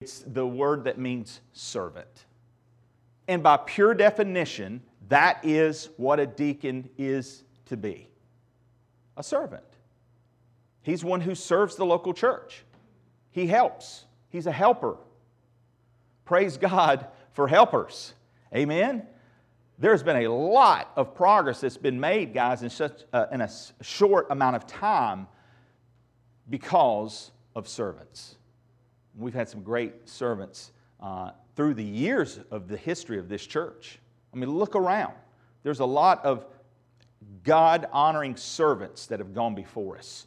It's the word that means servant. And by pure definition, that is what a deacon is to be a servant. He's one who serves the local church, he helps, he's a helper. Praise God for helpers. Amen. There's been a lot of progress that's been made, guys, in, such, uh, in a short amount of time because of servants. We've had some great servants uh, through the years of the history of this church. I mean, look around. There's a lot of God honoring servants that have gone before us.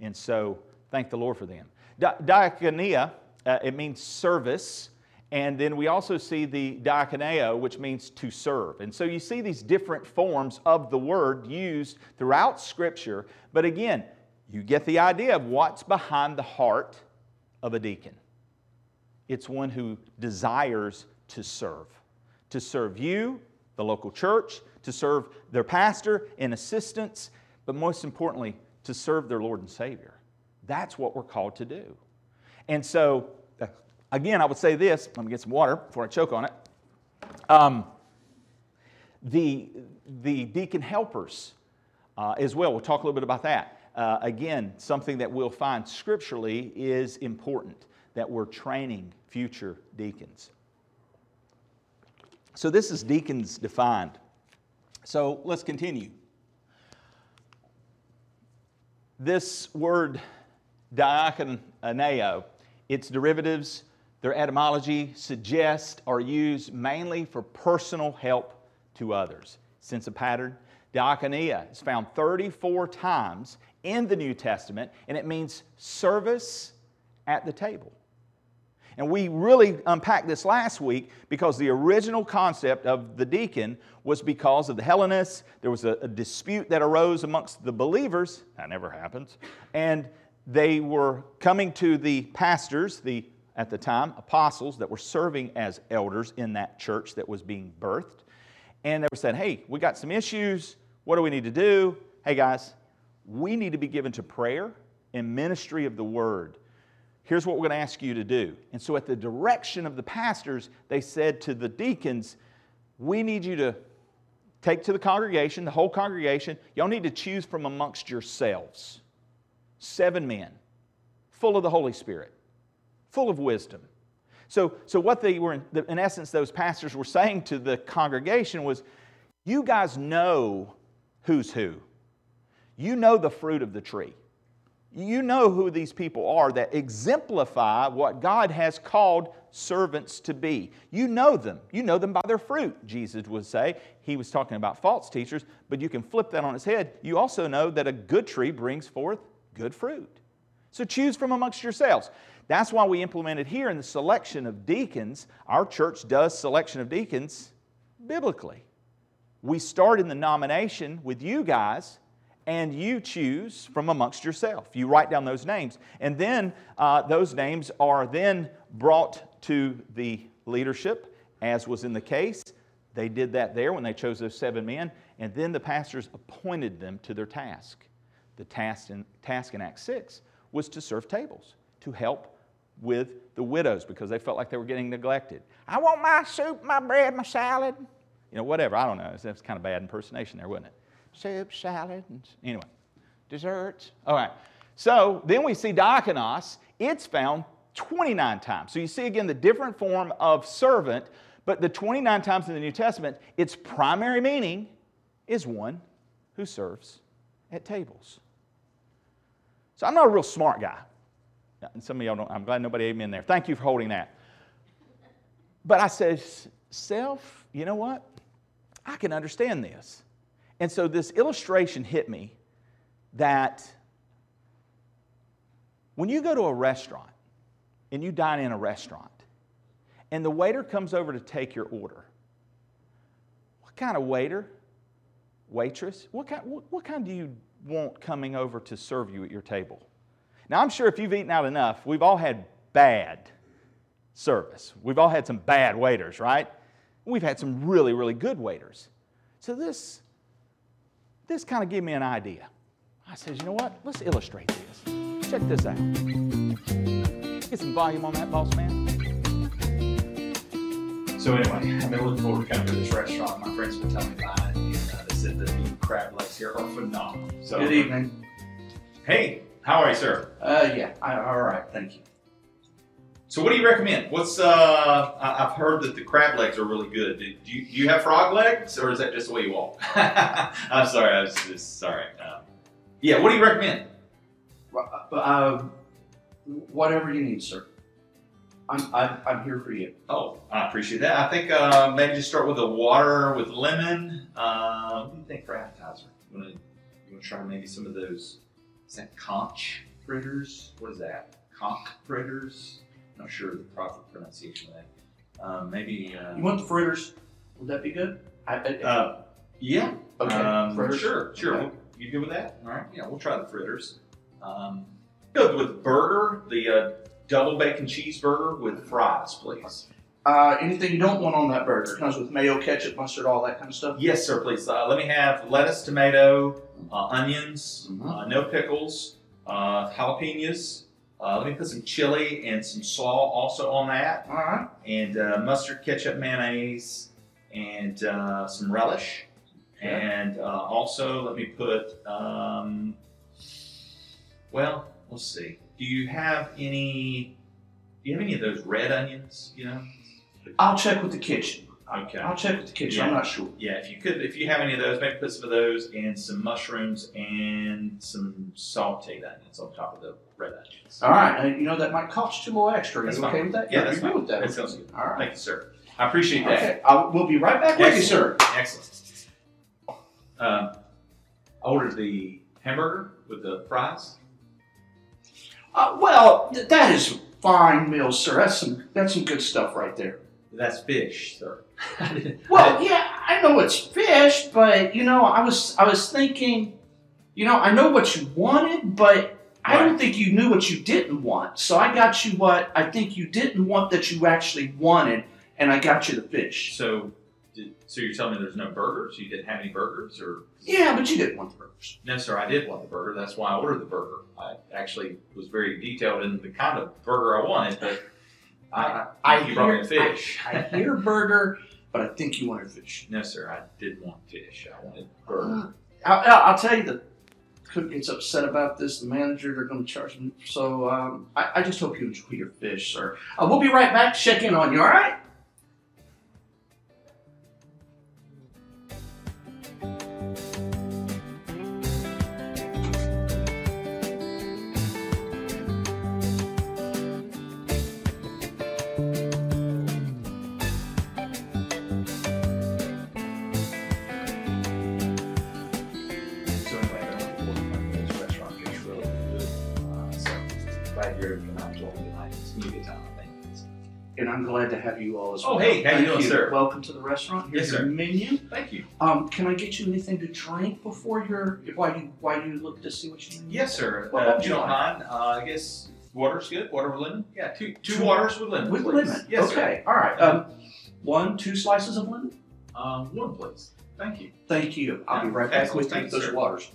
And so, thank the Lord for them. Di- diakonia, uh, it means service. And then we also see the diakoneo, which means to serve. And so you see these different forms of the word used throughout Scripture. But again, you get the idea of what's behind the heart of a deacon. It's one who desires to serve, to serve you, the local church, to serve their pastor and assistants, but most importantly, to serve their Lord and Savior. That's what we're called to do. And so, again, I would say this let me get some water before I choke on it. Um, the, the deacon helpers uh, as well, we'll talk a little bit about that. Uh, again, something that we'll find scripturally is important that we're training future deacons. So, this is deacons defined. So, let's continue. This word diakoneo, its derivatives, their etymology suggest are used mainly for personal help to others. Since a pattern, diakonia is found 34 times in the New Testament, and it means service at the table. And we really unpacked this last week because the original concept of the deacon was because of the Hellenists. There was a, a, dispute that arose amongst the believers. That never happens. And they were coming to the pastors, the at the time apostles that were serving as elders in that church that was being birthed. And they were saying, hey, we got some issues. What do we need to do? Hey, guys, we need to be given to prayer and ministry of the word here's what we're going to ask you to do. And so, at the direction of the pastors, they said to the deacons, We need you to take to the congregation, the whole congregation, y'all need to choose from amongst yourselves seven men, full of the Holy Spirit, full of wisdom. So, so what they were, in essence, those pastors were saying to the congregation was, You guys know who's who. You know the fruit of the tree. You know who these people are that exemplify what God has called servants to be. You know them. You know them by their fruit, Jesus would say. He was talking about false teachers, but you can flip that on its head. You also know that a good tree brings forth good fruit. So choose from amongst yourselves. That's why we implemented here in the selection of deacons. Our church does selection of deacons biblically. We start in the nomination with you guys and you choose from amongst yourself. You write down those names. And then uh, those names are then brought to the leadership, as was in the case. They did that there when they chose those seven men. And then the pastors appointed them to their task. The task in, task in Acts 6 was to serve tables, to help with the widows because they felt like they were getting neglected. I want my soup, my bread, my salad. You know, whatever. I don't know. That's kind of bad impersonation there, wasn't it? Soup, salad, anyway, desserts. All right. So then we see diakonos. It's found 29 times. So you see again the different form of servant, but the 29 times in the New Testament, its primary meaning is one who serves at tables. So I'm not a real smart guy. And some of y'all don't, I'm glad nobody ate me in there. Thank you for holding that. But I said, self, you know what? I can understand this. And so this illustration hit me that when you go to a restaurant and you dine in a restaurant and the waiter comes over to take your order, what kind of waiter, waitress, what kind, what, what kind do you want coming over to serve you at your table? Now, I'm sure if you've eaten out enough, we've all had bad service. We've all had some bad waiters, right? We've had some really, really good waiters. So this this kind of gave me an idea. I said, you know what? Let's illustrate this. Check this out. Get some volume on that, boss man. So anyway, I've been looking forward to coming to this restaurant. My friends have been telling me about it, and uh, they said the new crab legs here are phenomenal. So, Good evening. Hey, how are you, sir? Uh, yeah, I, all right, thank you. So, what do you recommend? What's uh? I- I've heard that the crab legs are really good. Do do you, do you have frog legs, or is that just the way you walk? I'm sorry, I was just sorry. Um, yeah, what do you recommend? Uh, uh, whatever you need, sir. I'm, I'm, I'm here for you. Oh, I appreciate that. I think uh, maybe just start with the water with lemon. Uh, what do you think for appetizer? You want to you want to try maybe some of those? Is that conch fritters? What is that? Conch fritters? Not sure of the proper pronunciation of that. Um, maybe. Uh, You want the fritters? Would that be good? I, I, Uh, yeah. okay. Um, fritters? Sure, sure. Okay. You good with that? All right. Yeah, we'll try the fritters. Um, go with burger, the uh, double bacon cheeseburger with fries, please. Uh, anything you don't want on that burger comes with mayo, ketchup, mustard, all that kind of stuff. Yes, sir, please. Uh, let me have lettuce, tomato, uh, onions, Mhm. uh, no pickles, uh, jalapenos. Uh, let me put some chili and some salt also on that, All right. and uh, mustard, ketchup, mayonnaise, and uh, some relish. Okay. And uh, also, let me put, um, well, let's see. Do you have any? Do you have any of those red onions? You know. I'll check with the kitchen. Okay. I'll check with the kitchen. Yeah. I'm not sure. Yeah, if you could, if you have any of those, maybe put some of those and some mushrooms and some sauteed onions on top of the red onions. All right. Uh, you know that might cost you a little extra. Are That's you okay fine. with that? Yeah, that's good fine. with that. That sounds good. All right. Thank you, sir. I appreciate that. Okay. I will be right back with you, sir. Excellent. Um, I ordered the hamburger with the fries. Uh, well, th- that is fine meal, sir. That's some that's some good stuff right there. That's fish, sir. Well, yeah, I know it's fish, but you know, I was I was thinking, you know, I know what you wanted, but I don't think you knew what you didn't want. So I got you what I think you didn't want that you actually wanted, and I got you the fish. So, did, so you're telling me there's no burgers? You didn't have any burgers, or Yeah, but you didn't want the burgers. No, sir, I did want the burger. That's why I ordered the burger. I actually was very detailed in the kind of burger I wanted, but I, I, you brought me a fish. I, I hear burger, but I think you wanted fish. no, sir, I didn't want fish. I wanted burger. I'll, I'll I'll tell you, the cook gets upset about this. The manager, they're going to charge him. So um, I, I just hope you enjoy your fish, sir. Uh, we'll be right back. Check in on you. All right? I'm glad to have you all as well. Oh, hey, how you Thank doing, sir? Welcome to the restaurant. Here's Yes, your sir. menu. Thank you. Um, can I get you anything to drink before you're while you while you look to see what you need? Yes, sir. Uh, you you don't mind, uh, I guess water's good. Water with lemon. Yeah, two two Two- waters with lemon. With please. lemon. Yes, sir. okay. All right. Um, one, two slices of lemon. Um, one, please. Thank you. Thank you. I'll be right back with you Thanks, with those sir. waters.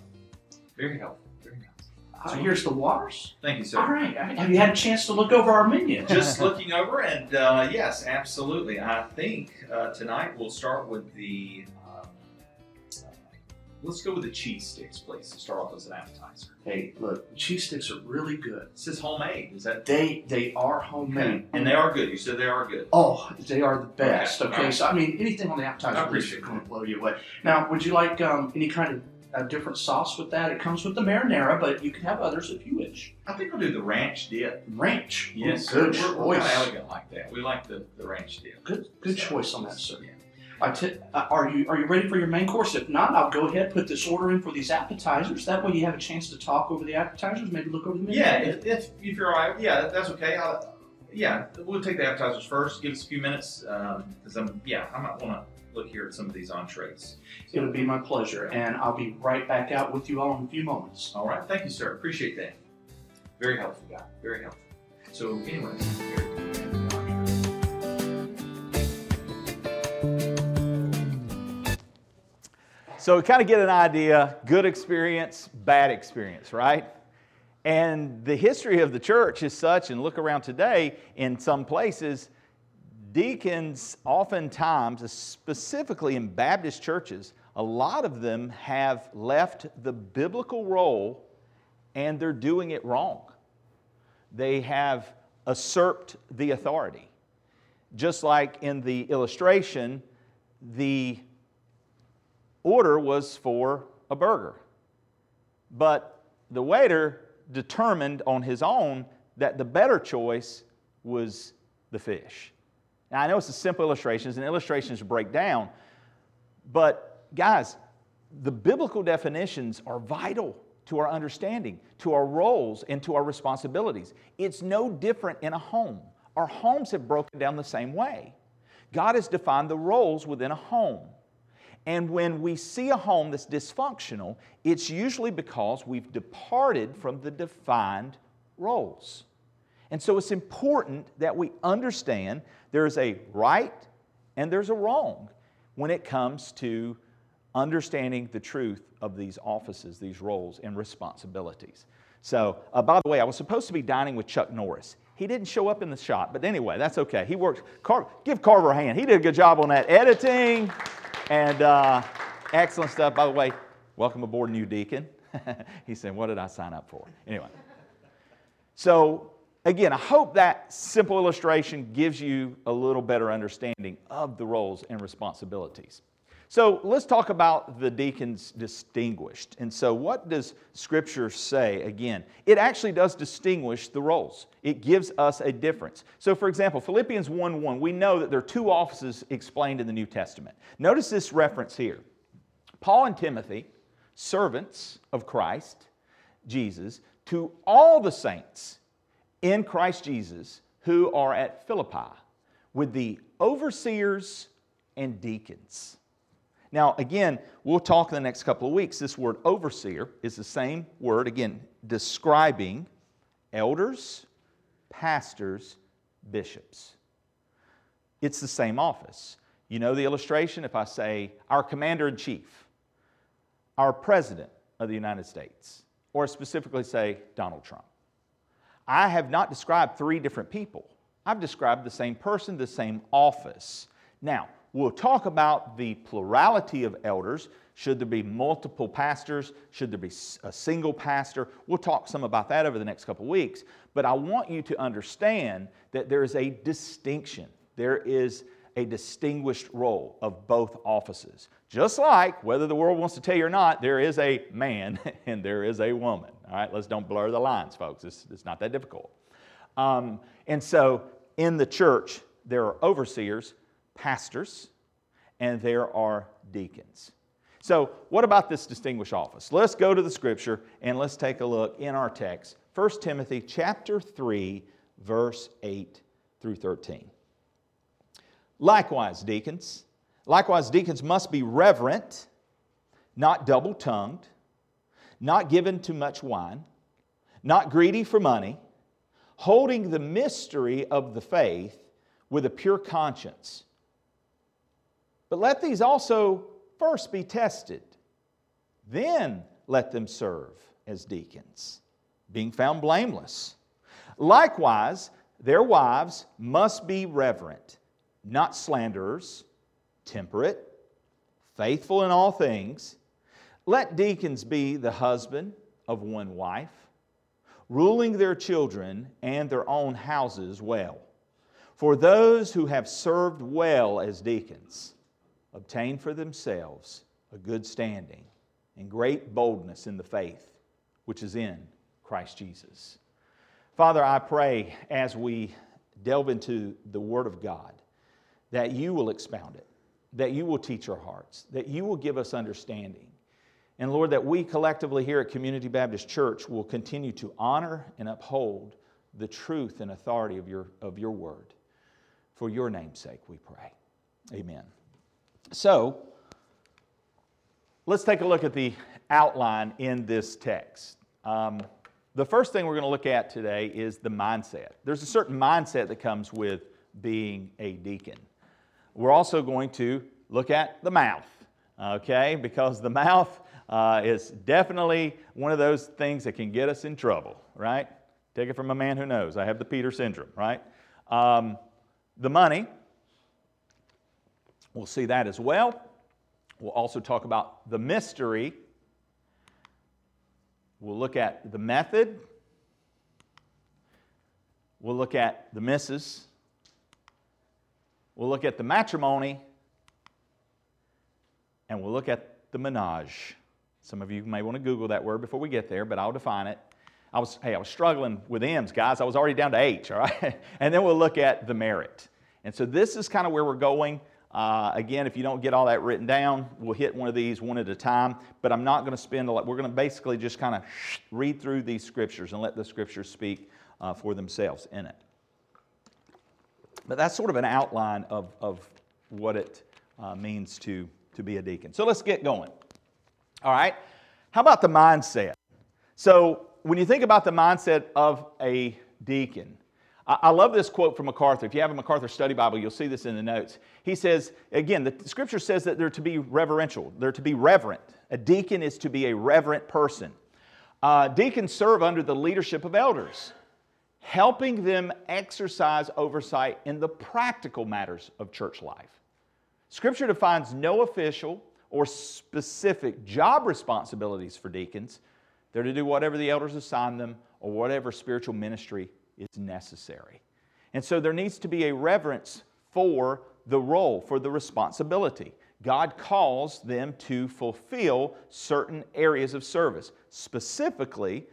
Very helpful. Nice. Uh, here's the waters. Thank you, sir. All right. Have you had a chance to look over our menu? just looking over, and uh, yes, absolutely. I think uh, tonight we'll start with the. Um, uh, let's go with the cheese sticks, please, to start off as an appetizer. Hey, look, cheese sticks are really good. It says homemade. Is that? They they are homemade, And they are good. You said they are good. Oh, they are the best. Okay, Okay, so I mean, anything on the appetizer list appreciate is going to blow you away. Now, would you like um, any kind of uh, different sauce with that? It comes with the marinara, but you can have others if you wish. I think we'll do the ranch dip. Ranch, Yes, Ooh, good. We're, we're choice. elegant like that. We like the, the ranch dip. Good, good So, choice on that, sir. Yeah. I t- uh, are you are you ready for your main course? If not, I'll go ahead put this order in for these appetizers. That way, you have a chance to talk over the appetizers. Maybe look over the menu. Yeah, if, if, if you're all right, yeah, that's okay. I'll, yeah, we'll take the appetizers first. Give us a few minutes, um, because I'm yeah, I might want to look here at some of these entrees. It'll be my pleasure, and I'll be right back out with you all in a few moments. All right, thank you, sir. Appreciate that. Very helpful, guy. Very helpful. So, anyways, here. So we kind of get an idea good experience, bad experience, right? And the history of the church is such, and look around today, in some places, deacons, oftentimes, specifically in Baptist churches, a lot of them have left the biblical role and they're doing it wrong. They have usurped the authority. Just like in the illustration, the order was for a burger. But the waiter determined on his own that the better choice was the fish. Now, I know it's a simple illustration, and illustrations break down, but guys, the biblical definitions are vital to our understanding, to our roles, and to our responsibilities. It's no different in a home. Our homes have broken down the same way. God has defined the roles within a home. And when we see a home that's dysfunctional, it's usually because we've departed from the defined roles. And so it's important that we understand there's a right and there's a wrong when it comes to understanding the truth of these offices, these roles, and responsibilities. So, uh, by the way, I was supposed to be dining with Chuck Norris. He didn't show up in the shot, but anyway, that's okay. He. Car- give Carver a hand. He did a good job on that editing and uh, excellent stuff. By the way, welcome aboard, new deacon. he said, What did I sign up for? Anyway. So, again, I hope that simple illustration gives you a little better understanding of the roles and responsibilities. So let's talk about the deacons distinguished. And so, what does Scripture say? Again, it actually does distinguish the roles, it gives us a difference. So, for example, Philippians 1 1, we know that there are two offices explained in the New Testament. Notice this reference here Paul and Timothy, servants of Christ, Jesus, to all the saints in Christ Jesus who are at Philippi, with the overseers and deacons. Now, again, we'll talk in the next couple of weeks. This word overseer is the same word, again, describing elders, pastors, bishops. It's the same office. You know the illustration? If I say our commander in chief, our president of the United States, or specifically say Donald Trump. I have not described three different people. I've described the same person, the same office. Now, We'll talk about the plurality of elders. Should there be multiple pastors? Should there be a single pastor? We'll talk some about that over the next couple weeks. But I want you to understand that there is a distinction. There is a distinguished role of both offices. Just like whether the world wants to tell you or not, there is a man and there is a woman. All right, let's don't blur the lines, folks. It's, it's not that difficult. Um, and so in the church, there are overseers pastors and there are deacons. So, what about this distinguished office? Let's go to the scripture and let's take a look in our text. 1 Timothy chapter 3 verse 8 through 13. Likewise, deacons, likewise deacons must be reverent, not double-tongued, not given to much wine, not greedy for money, holding the mystery of the faith with a pure conscience. But let these also first be tested. Then let them serve as deacons, being found blameless. Likewise, their wives must be reverent, not slanderers, temperate, faithful in all things. Let deacons be the husband of one wife, ruling their children and their own houses well. For those who have served well as deacons, obtain for themselves a good standing and great boldness in the faith which is in Christ Jesus. Father, I pray as we delve into the Word of God that you will expound it, that you will teach our hearts, that you will give us understanding. And Lord, that we collectively here at Community Baptist Church will continue to honor and uphold the truth and authority of your, of your Word. For your name's sake, we pray. Amen. So, let's take a look at the outline in this text. Um, the first thing we're going to look at today is the mindset. There's a certain mindset that comes with being a deacon. We're also going to look at the mouth, okay? Because the mouth uh, is definitely one of those things that can get us in trouble, right? Take it from a man who knows. I have the Peter syndrome, right? Um, the money, We'll see that as well. We'll also talk about the mystery. We'll look at the method. We'll look at the misses. We'll look at the matrimony. And we'll look at the menage. Some of you may want to Google that word before we get there, but I'll define it. I was, hey, I was struggling with M's, guys. I was already down to H, all right? and then we'll look at the merit. And so this is kind of where we're going. Uh, again, if you don't get all that written down, we'll hit one of these one at a time. But I'm not going to spend a lot. We're going to basically just kind of read through these scriptures and let the scriptures speak uh, for themselves in it. But that's sort of an outline of, of what it uh, means to, to be a deacon. So let's get going. All right. How about the mindset? So when you think about the mindset of a deacon, I love this quote from MacArthur. If you have a MacArthur study Bible, you'll see this in the notes. He says, again, the scripture says that they're to be reverential, they're to be reverent. A deacon is to be a reverent person. Uh, deacons serve under the leadership of elders, helping them exercise oversight in the practical matters of church life. Scripture defines no official or specific job responsibilities for deacons. They're to do whatever the elders assign them or whatever spiritual ministry is necessary. And so there needs to be a reverence for the role, for the responsibility. God calls them to fulfill certain areas of service, specifically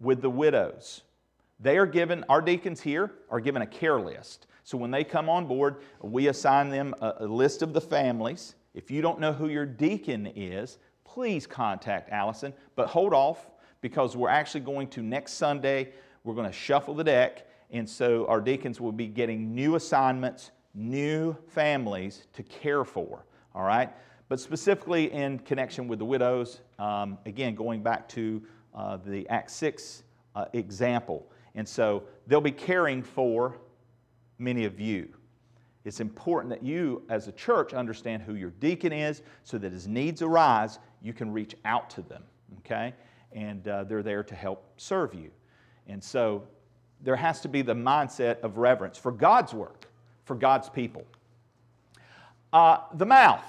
with the widows. They are given, our deacons here are given a care list. So when they come on board, we assign them a, a list of the families. If you don't know who your deacon is, please contact Allison, but hold off because we're actually going to next Sunday we're going to shuffle the deck, and so our deacons will be getting new assignments, new families to care for, all right? But specifically in connection with the widows, um, again, going back to uh, the Act 6 uh, example. And so they'll be caring for many of you. It's important that you, as a church, understand who your deacon is so that as needs arise, you can reach out to them, okay? And uh, they're there to help serve you. And so there has to be the mindset of reverence for God's work, for God's people. Uh, the mouth.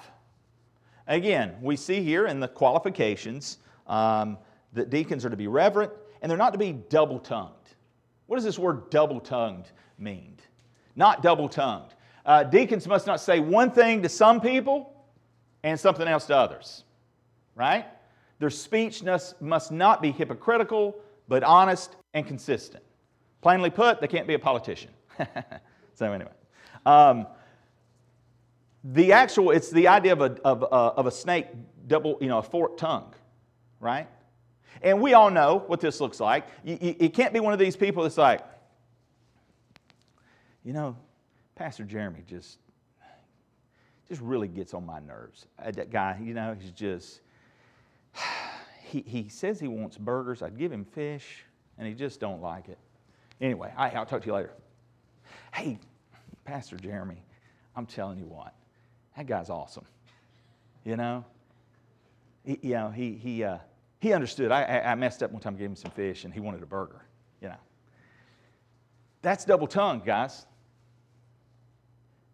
Again, we see here in the qualifications um, that deacons are to be reverent and they're not to be double tongued. What does this word double tongued mean? Not double tongued. Uh, deacons must not say one thing to some people and something else to others, right? Their speech must, must not be hypocritical, but honest and consistent. Plainly put, they can't be a politician. so, anyway. Um, the actual, it's the idea of a, of, uh, of a snake double, you know, a forked tongue, right? And we all know what this looks like. You, you, it can't be one of these people that's like, you know, Pastor Jeremy just, just really gets on my nerves. Uh, that guy, you know, he's just, he, he says he wants burgers. I'd give him fish and he just don't like it. Anyway, I, I'll talk to you later. Hey, Pastor Jeremy, I'm telling you what, that guy's awesome. You know, he, you know, he, he, uh, he understood. I, I messed up one time, gave him some fish, and he wanted a burger. You know, that's double tongue, guys.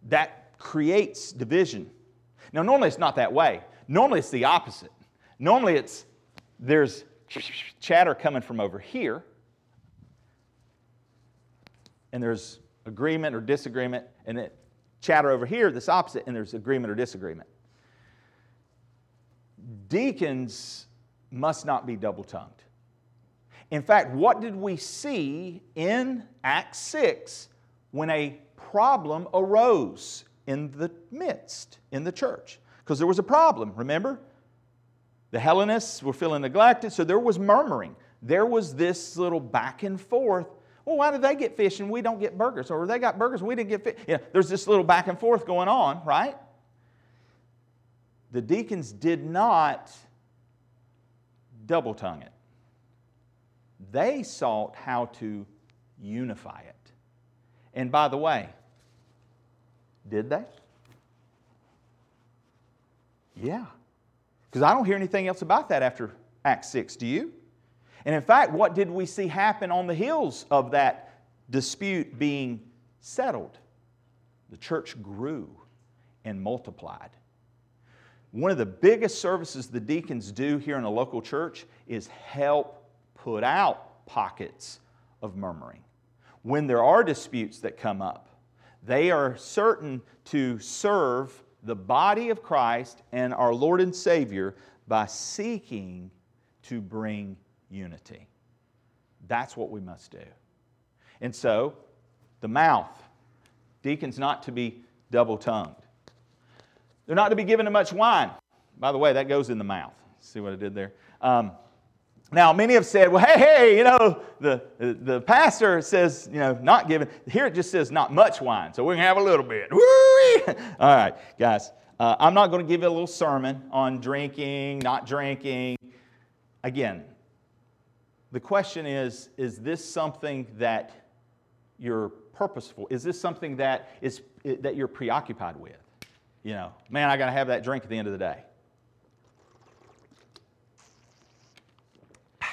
That creates division. Now, normally it's not that way. Normally it's the opposite. Normally it's there's chatter coming from over here, and there's agreement or disagreement, and then chatter over here, this opposite, and there's agreement or disagreement. Deacons must not be double tongued. In fact, what did we see in Acts 6 when a problem arose in the midst, in the church? Because there was a problem, remember? The Hellenists were feeling neglected, so there was murmuring. There was this little back and forth well, why did they get fish and we don't get burgers? Or they got burgers and we didn't get fish? You know, there's this little back and forth going on, right? The deacons did not double tongue it. They sought how to unify it. And by the way, did they? Yeah. Because I don't hear anything else about that after Acts 6. Do you? And in fact, what did we see happen on the heels of that dispute being settled? The church grew and multiplied. One of the biggest services the deacons do here in a local church is help put out pockets of murmuring. When there are disputes that come up, they are certain to serve the body of Christ and our Lord and Savior by seeking to bring unity. That's what we must do. And so, the mouth, deacons not to be double tongued. They're not to be given to much wine. By the way, that goes in the mouth. See what I did there? Um, now, many have said, well, hey, hey, you know, the, the pastor says, you know, not given. Here it just says not much wine, so we can have a little bit. All right, guys, uh, I'm not going to give you a little sermon on drinking, not drinking. Again, the question is is this something that you're purposeful? Is this something that, is, that you're preoccupied with? You know, man, I got to have that drink at the end of the day.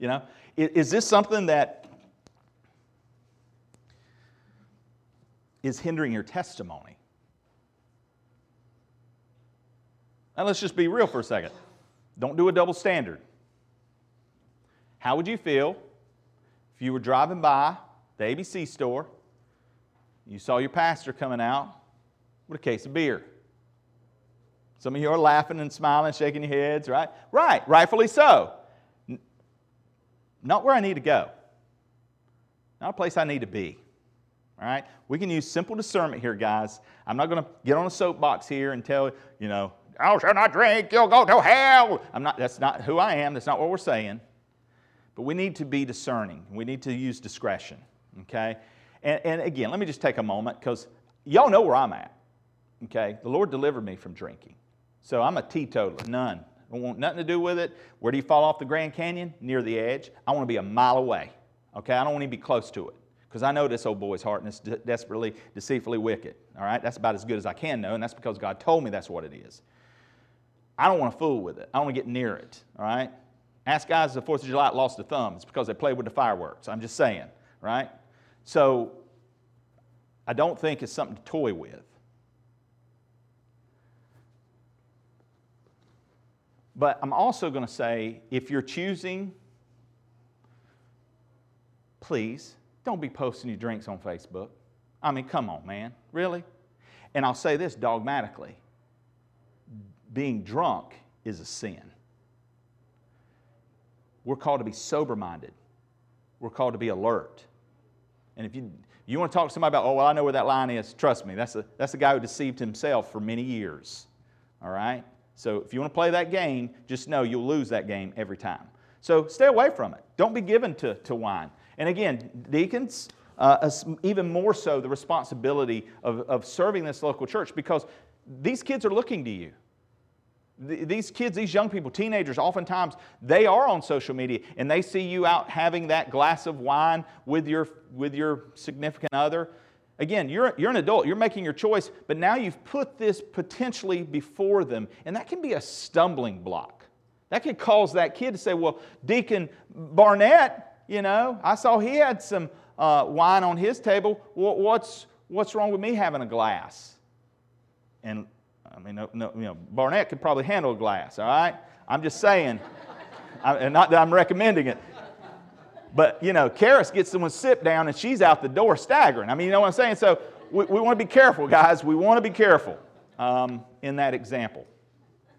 You know, is this something that is hindering your testimony? Now, let's just be real for a second. Don't do a double standard. How would you feel if you were driving by the ABC store, you saw your pastor coming out with a case of beer? Some of you are laughing and smiling, shaking your heads, right? Right, rightfully so. Not where I need to go, not a place I need to be. All right? We can use simple discernment here, guys. I'm not going to get on a soapbox here and tell, you know, thou shalt not drink, you'll go to hell. I'm not, that's not who I am. That's not what we're saying. But we need to be discerning. We need to use discretion, okay? And, and again, let me just take a moment because y'all know where I'm at, okay? The Lord delivered me from drinking. So I'm a teetotaler, none. I want nothing to do with it. Where do you fall off the Grand Canyon? Near the edge. I want to be a mile away, okay? I don't want to be close to it because I know this old boy's heart and it's de- desperately, deceitfully wicked, all right? That's about as good as I can know, and that's because God told me that's what it is. I don't want to fool with it. I don't want to get near it, all right? Ask guys the 4th of July lost a thumb. It's because they played with the fireworks. I'm just saying, right? So I don't think it's something to toy with. But I'm also going to say if you're choosing, please don't be posting your drinks on Facebook. I mean, come on, man. Really? And I'll say this dogmatically being drunk is a sin. We're called to be sober minded, we're called to be alert. And if you, you want to talk to somebody about, oh, well, I know where that line is, trust me, that's a, that's a guy who deceived himself for many years. All right? So if you want to play that game, just know you'll lose that game every time. So stay away from it. Don't be given to, to wine. And again, deacons, uh, even more so the responsibility of, of serving this local church because these kids are looking to you these kids, these young people, teenagers, oftentimes they are on social media and they see you out having that glass of wine with your, with your significant other. Again, you're, you're an adult, you're making your choice, but now you've put this potentially before them, and that can be a stumbling block. That could cause that kid to say, Well, Deacon Barnett, you know, I saw he had some uh, wine on his table. What's, what's wrong with me having a glass? And I mean, no, no, you know, Barnett could probably handle a glass, all right? I'm just saying, I, and not that I'm recommending it. But, you know, Karis gets someone sit down and she's out the door staggering. I mean, you know what I'm saying? So we, we want to be careful, guys. We want to be careful um, in that example.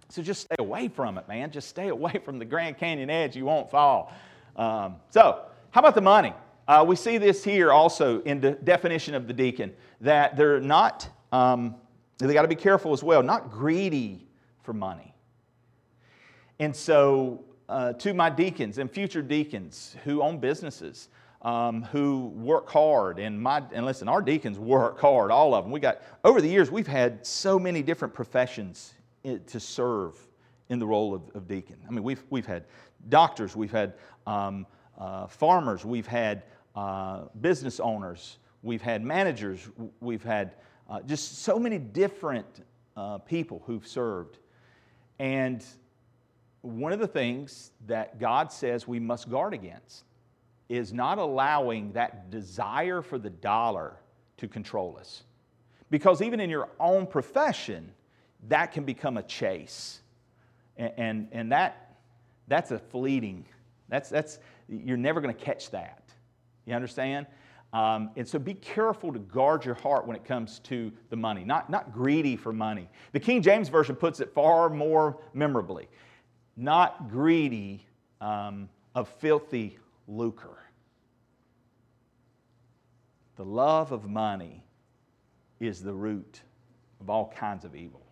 So just stay away from it, man. Just stay away from the Grand Canyon edge. You won't fall. Um, so, how about the money? Uh, we see this here also in the definition of the deacon that they're not um, they got to be careful as well, not greedy for money. And so, uh, to my deacons and future deacons who own businesses, um, who work hard, and my and listen, our deacons work hard, all of them. We got over the years, we've had so many different professions to serve in the role of, of deacon. I mean, we've we've had doctors, we've had um, uh, farmers, we've had uh, business owners, we've had managers, we've had uh, just so many different uh, people who've served. And one of the things that God says we must guard against is not allowing that desire for the dollar to control us. Because even in your own profession, that can become a chase. And, and, and that, that's a fleeting, that's, that's, you're never going to catch that. You understand? Um, and so be careful to guard your heart when it comes to the money, not, not greedy for money. The King James Version puts it far more memorably not greedy um, of filthy lucre. The love of money is the root of all kinds of evil.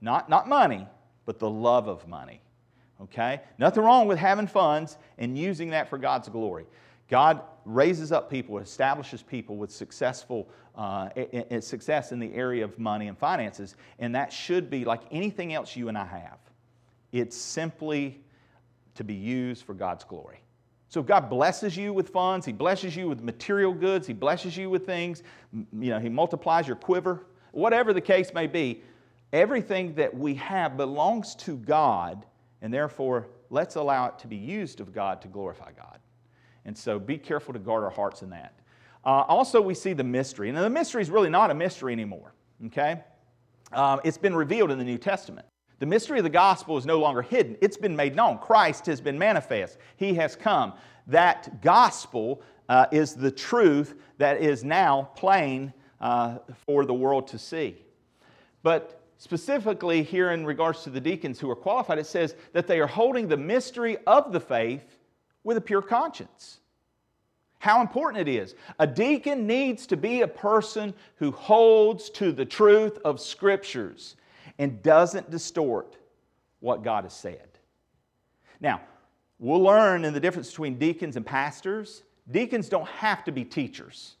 Not, not money, but the love of money. Okay? Nothing wrong with having funds and using that for God's glory. God raises up people, establishes people with successful uh, success in the area of money and finances, and that should be like anything else you and I have. It's simply to be used for God's glory. So God blesses you with funds, He blesses you with material goods, He blesses you with things, you know, He multiplies your quiver, whatever the case may be, everything that we have belongs to God, and therefore let's allow it to be used of God to glorify God. And so be careful to guard our hearts in that. Uh, also, we see the mystery. And the mystery is really not a mystery anymore, okay? Um, it's been revealed in the New Testament. The mystery of the gospel is no longer hidden, it's been made known. Christ has been manifest, He has come. That gospel uh, is the truth that is now plain uh, for the world to see. But specifically, here in regards to the deacons who are qualified, it says that they are holding the mystery of the faith with a pure conscience. How important it is. A deacon needs to be a person who holds to the truth of scriptures and doesn't distort what God has said. Now, we'll learn in the difference between deacons and pastors. Deacons don't have to be teachers,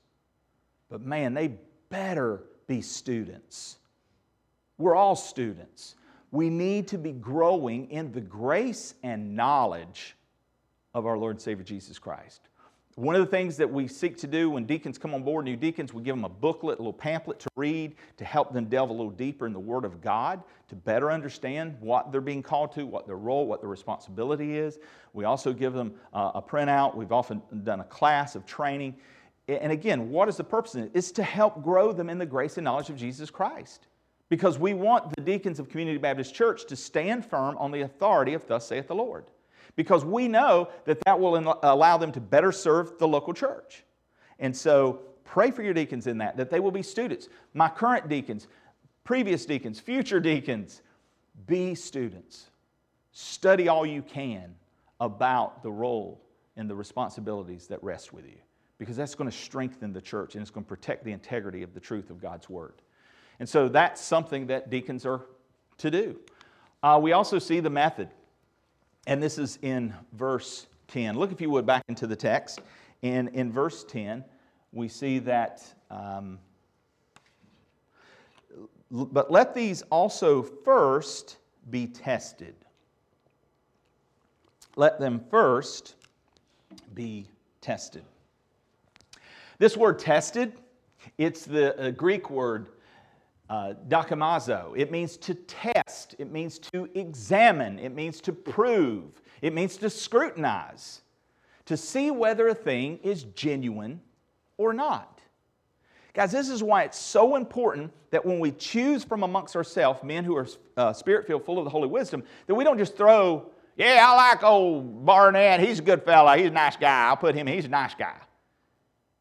but man, they better be students. We're all students. We need to be growing in the grace and knowledge of our Lord and Savior Jesus Christ. One of the things that we seek to do when deacons come on board, new deacons, we give them a booklet, a little pamphlet to read to help them delve a little deeper in the Word of God to better understand what they're being called to, what their role, what their responsibility is. We also give them uh, a printout. We've often done a class of training. And again, what is the purpose of it? It's to help grow them in the grace and knowledge of Jesus Christ. Because we want the deacons of Community Baptist Church to stand firm on the authority of Thus saith the Lord because we know that that will allow them to better serve the local church. And so pray for your deacons in that, that they will be students. My current deacons, previous deacons, future deacons, be students. Study all you can about the role and the responsibilities that rest with you because that's going to strengthen the church and it's going to protect the integrity of the truth of God's word. And so that's something that deacons are to do. Uh, we also see the method. And this is in verse 10. Look, if you would, back into the text. And in verse 10, we see that, um, but let these also first be tested. Let them first be tested. This word tested, it's the uh, Greek word uh, dokimazo. It means to test, it means to examine, it means to prove, it means to scrutinize, to see whether a thing is genuine or not. Guys, this is why it's so important that when we choose from amongst ourselves men who are uh, spirit filled, full of the Holy Wisdom, that we don't just throw, yeah, I like old Barnett. He's a good fella. He's a nice guy. I'll put him, he's a nice guy.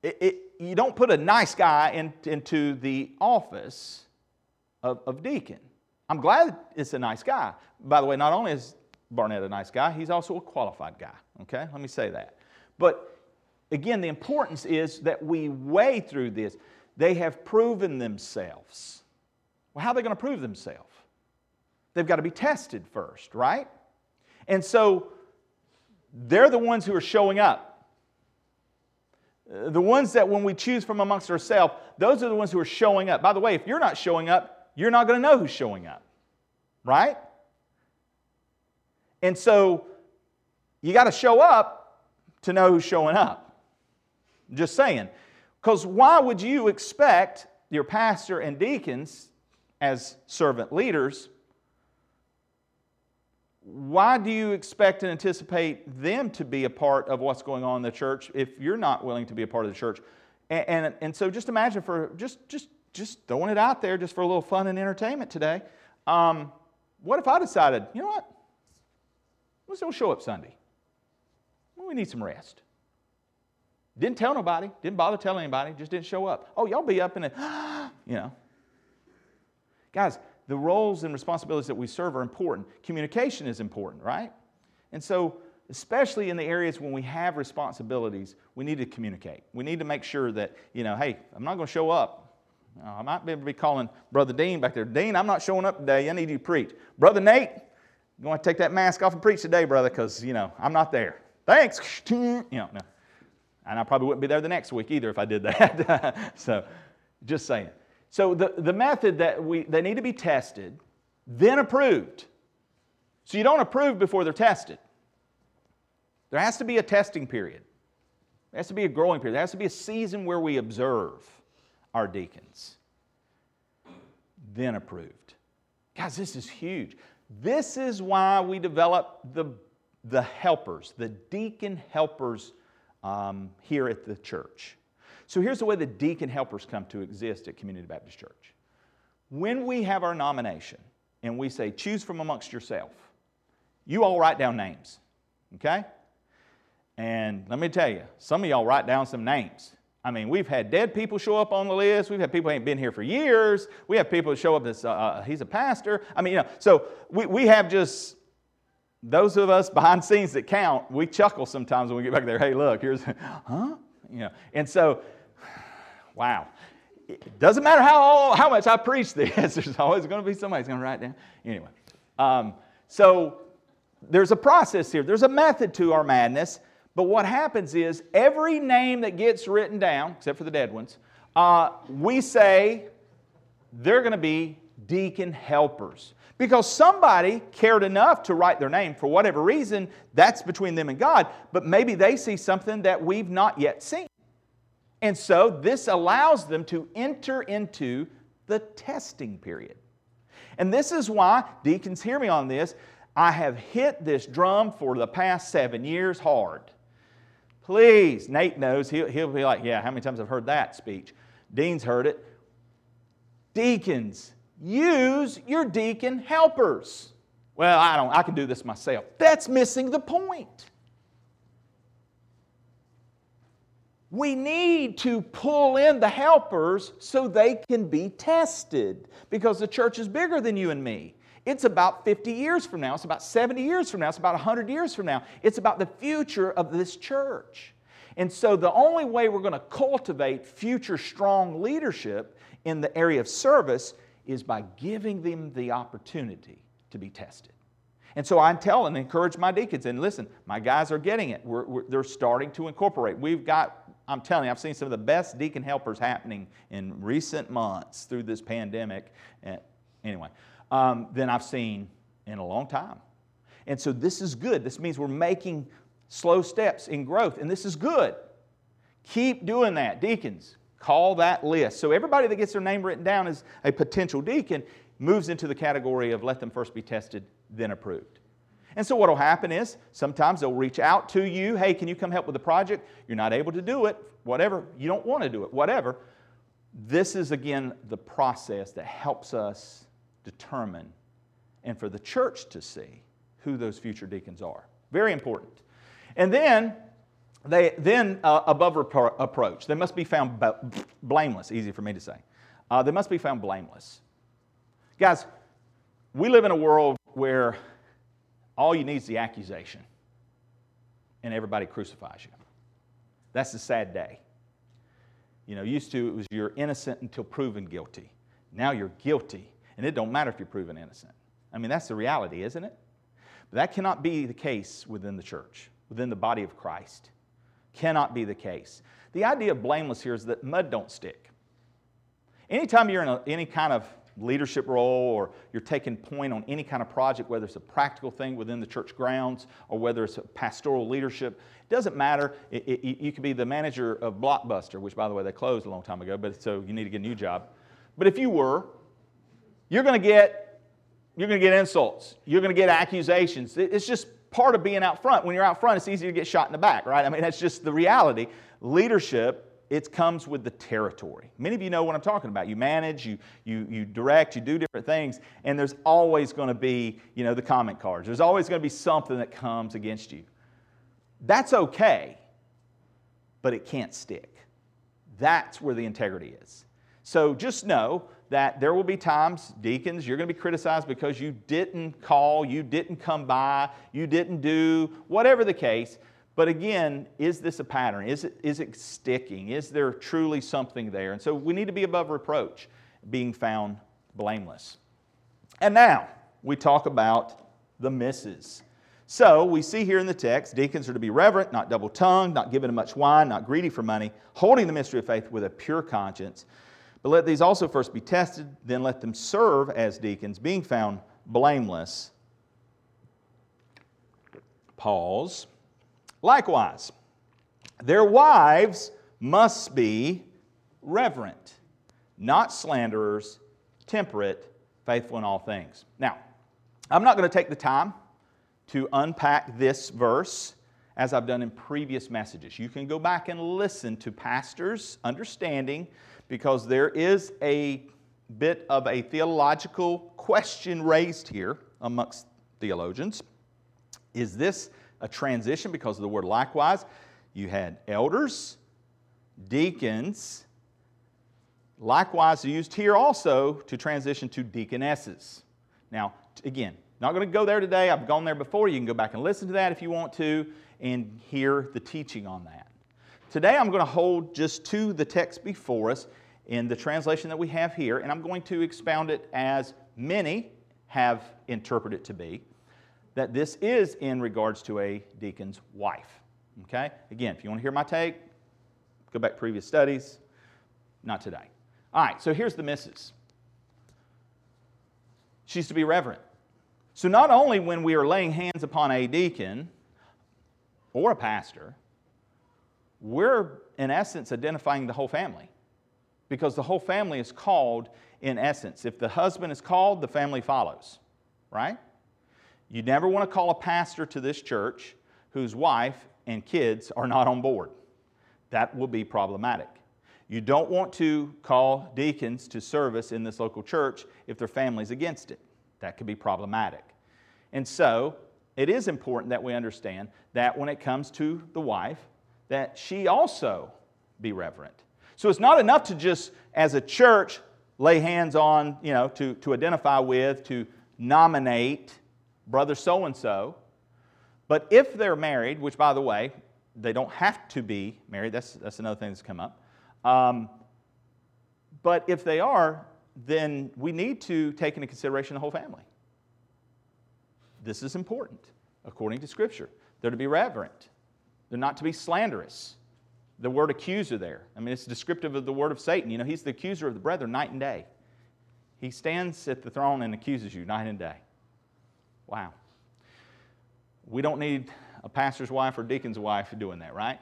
It, it, you don't put a nice guy in, into the office of, of deacon. I'm glad it's a nice guy. By the way, not only is Barnett a nice guy, he's also a qualified guy. Okay, let me say that. But again, the importance is that we weigh through this. They have proven themselves. Well, how are they going to prove themselves? They've got to be tested first, right? And so they're the ones who are showing up. The ones that when we choose from amongst ourselves, those are the ones who are showing up. By the way, if you're not showing up, you're not going to know who's showing up, right? And so you got to show up to know who's showing up. Just saying. Because why would you expect your pastor and deacons as servant leaders? Why do you expect and anticipate them to be a part of what's going on in the church if you're not willing to be a part of the church? And, and, and so just imagine for just, just just throwing it out there just for a little fun and entertainment today. Um, what if I decided, you know what? Let's go show up Sunday. We need some rest. Didn't tell nobody, didn't bother telling anybody, just didn't show up. Oh, y'all be up in it, you know. Guys, the roles and responsibilities that we serve are important. Communication is important, right? And so, especially in the areas when we have responsibilities, we need to communicate. We need to make sure that, you know, hey, I'm not going to show up. Uh, I might be, be calling Brother Dean back there. Dean, I'm not showing up today. I need you to preach. Brother Nate, I'm going to take that mask off and preach today, brother, because, you know, I'm not there. Thanks. You know, no. And I probably wouldn't be there the next week either if I did that. so, just saying. So, the, the method that we, they need to be tested, then approved. So, you don't approve before they're tested. There has to be a testing period, there has to be a growing period, there has to be a season where we observe our deacons. Then approved. Guys, this is huge. This is why we develop the, the helpers, the deacon helpers um, here at the church. So here's the way the deacon helpers come to exist at Community Baptist Church. When we have our nomination and we say, choose from amongst yourself, you all write down names, okay? And let me tell you, some of y'all write down some names. I mean, we've had dead people show up on the list. We've had people who ain't been here for years. We have people who show up as uh, uh, he's a pastor. I mean, you know, so we, we have just those of us behind scenes that count. We chuckle sometimes when we get back there. Hey, look, here's, huh? You know, and so, wow. It doesn't matter how how much I preach this. There's always going to be somebody's going to write down. Anyway, um, so there's a process here. There's a method to our madness. But what happens is every name that gets written down, except for the dead ones, uh, we say they're going to be deacon helpers. Because somebody cared enough to write their name for whatever reason, that's between them and God, but maybe they see something that we've not yet seen. And so this allows them to enter into the testing period. And this is why, deacons, hear me on this. I have hit this drum for the past seven years hard. Please, Nate knows. He'll, he'll be like, Yeah, how many times I've heard that speech? Dean's heard it. Deacons, use your deacon helpers. Well, I don't, I can do this myself. That's missing the point. We need to pull in the helpers so they can be tested because the church is bigger than you and me. It's about 50 years from now. It's about 70 years from now. It's about 100 years from now. It's about the future of this church. And so, the only way we're going to cultivate future strong leadership in the area of service is by giving them the opportunity to be tested. And so I tell and encourage my deacons, and listen, my guys are getting it. We're, we're, they're starting to incorporate. We've got, I'm telling you, I've seen some of the best deacon helpers happening in recent months through this pandemic. And anyway, um, than I've seen in a long time. And so this is good. This means we're making slow steps in growth, and this is good. Keep doing that, deacons. Call that list. So everybody that gets their name written down as a potential deacon moves into the category of let them first be tested, then approved. And so what will happen is sometimes they'll reach out to you, hey, can you come help with the project? You're not able to do it, whatever. You don't want to do it, whatever. This is again the process that helps us determine and for the church to see who those future deacons are. Very important. And then, they, then uh, above repro- approach, they must be found blameless, easy for me to say. Uh, they must be found blameless. Guys, we live in a world where all you need is the accusation, and everybody crucifies you. That's the sad day. You know, used to it was you're innocent until proven guilty. Now you're guilty and it don't matter if you're proven innocent. I mean, that's the reality, isn't it? But that cannot be the case within the church, within the body of Christ. Cannot be the case. The idea of blameless here is that mud don't stick. Anytime you're in a, any kind of leadership role or you're taking point on any kind of project, whether it's a practical thing within the church grounds or whether it's a pastoral leadership, it doesn't matter. It, it, you could be the manager of Blockbuster, which, by the way, they closed a long time ago, but so you need to get a new job. But if you were, you're going to get you're going to get insults. You're going to get accusations. It's just part of being out front. When you're out front, it's easy to get shot in the back, right? I mean, that's just the reality. Leadership it comes with the territory. Many of you know what I'm talking about. You manage, you, you, you direct, you do different things, and there's always going to be, you know, the comment cards. There's always going to be something that comes against you. That's okay, but it can't stick. That's where the integrity is. So just know that there will be times, deacons, you're going to be criticized because you didn't call, you didn't come by, you didn't do, whatever the case. But again, is this a pattern? Is it, is it sticking? Is there truly something there? And so we need to be above reproach, being found blameless. And now we talk about the misses. So we see here in the text deacons are to be reverent, not double tongued, not given to much wine, not greedy for money, holding the mystery of faith with a pure conscience. But let these also first be tested, then let them serve as deacons, being found blameless. Pause. Likewise, their wives must be reverent, not slanderers, temperate, faithful in all things. Now, I'm not going to take the time to unpack this verse as I've done in previous messages. You can go back and listen to pastors' understanding because there is a bit of a theological question raised here amongst theologians. Is this a transition because of the word likewise? You had elders, deacons, likewise used here also to transition to deaconesses. Now, again, not going to go there today. I've gone there before. You can go back and listen to that if you want to and hear the teaching on that. Today, I'm going to hold just to the text before us in the translation that we have here, and I'm going to expound it as many have interpreted it to be that this is in regards to a deacon's wife. Okay? Again, if you want to hear my take, go back previous studies. Not today. All right, so here's the missus. She's to be reverent. So, not only when we are laying hands upon a deacon or a pastor, we're in essence identifying the whole family because the whole family is called in essence. If the husband is called, the family follows, right? You never want to call a pastor to this church whose wife and kids are not on board. That will be problematic. You don't want to call deacons to service in this local church if their family's against it. That could be problematic. And so, it is important that we understand that when it comes to the wife, that she also be reverent. So it's not enough to just, as a church, lay hands on, you know, to, to identify with, to nominate brother so and so. But if they're married, which by the way, they don't have to be married, that's, that's another thing that's come up. Um, but if they are, then we need to take into consideration the whole family. This is important, according to Scripture. They're to be reverent, they're not to be slanderous. The word accuser there, I mean, it's descriptive of the word of Satan. You know, he's the accuser of the brethren night and day. He stands at the throne and accuses you night and day. Wow. We don't need a pastor's wife or deacon's wife doing that, right?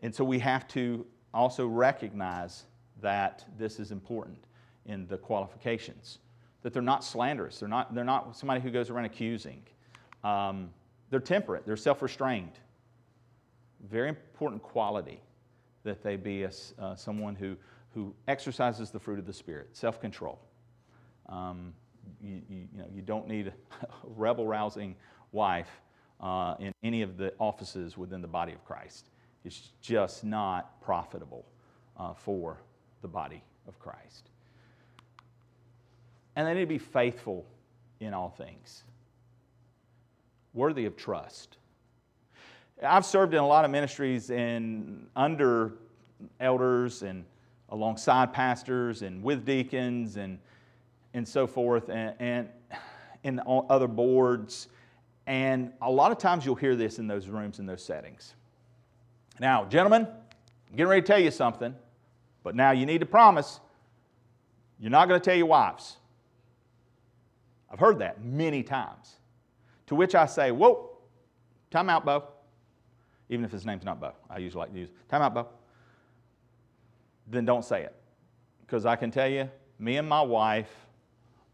And so we have to also recognize that this is important in the qualifications, that they're not slanderous, they're not, they're not somebody who goes around accusing. Um, they're temperate, they're self restrained. Very important quality that they be a, uh, someone who, who exercises the fruit of the Spirit, self control. Um, you, you, you, know, you don't need a rebel rousing wife uh, in any of the offices within the body of Christ. It's just not profitable uh, for the body of Christ. And they need to be faithful in all things, worthy of trust. I've served in a lot of ministries and under elders and alongside pastors and with deacons and, and so forth and, in other boards. And a lot of times you'll hear this in those rooms, in those settings. Now, gentlemen, I'm getting ready to tell you something, but now you need to promise you're not going to tell your wives. I've heard that many times. To which I say, Whoa, time out, Bo. Even if his name's not Bo. I usually like to use time out, Bo. Then don't say it. Because I can tell you, me and my wife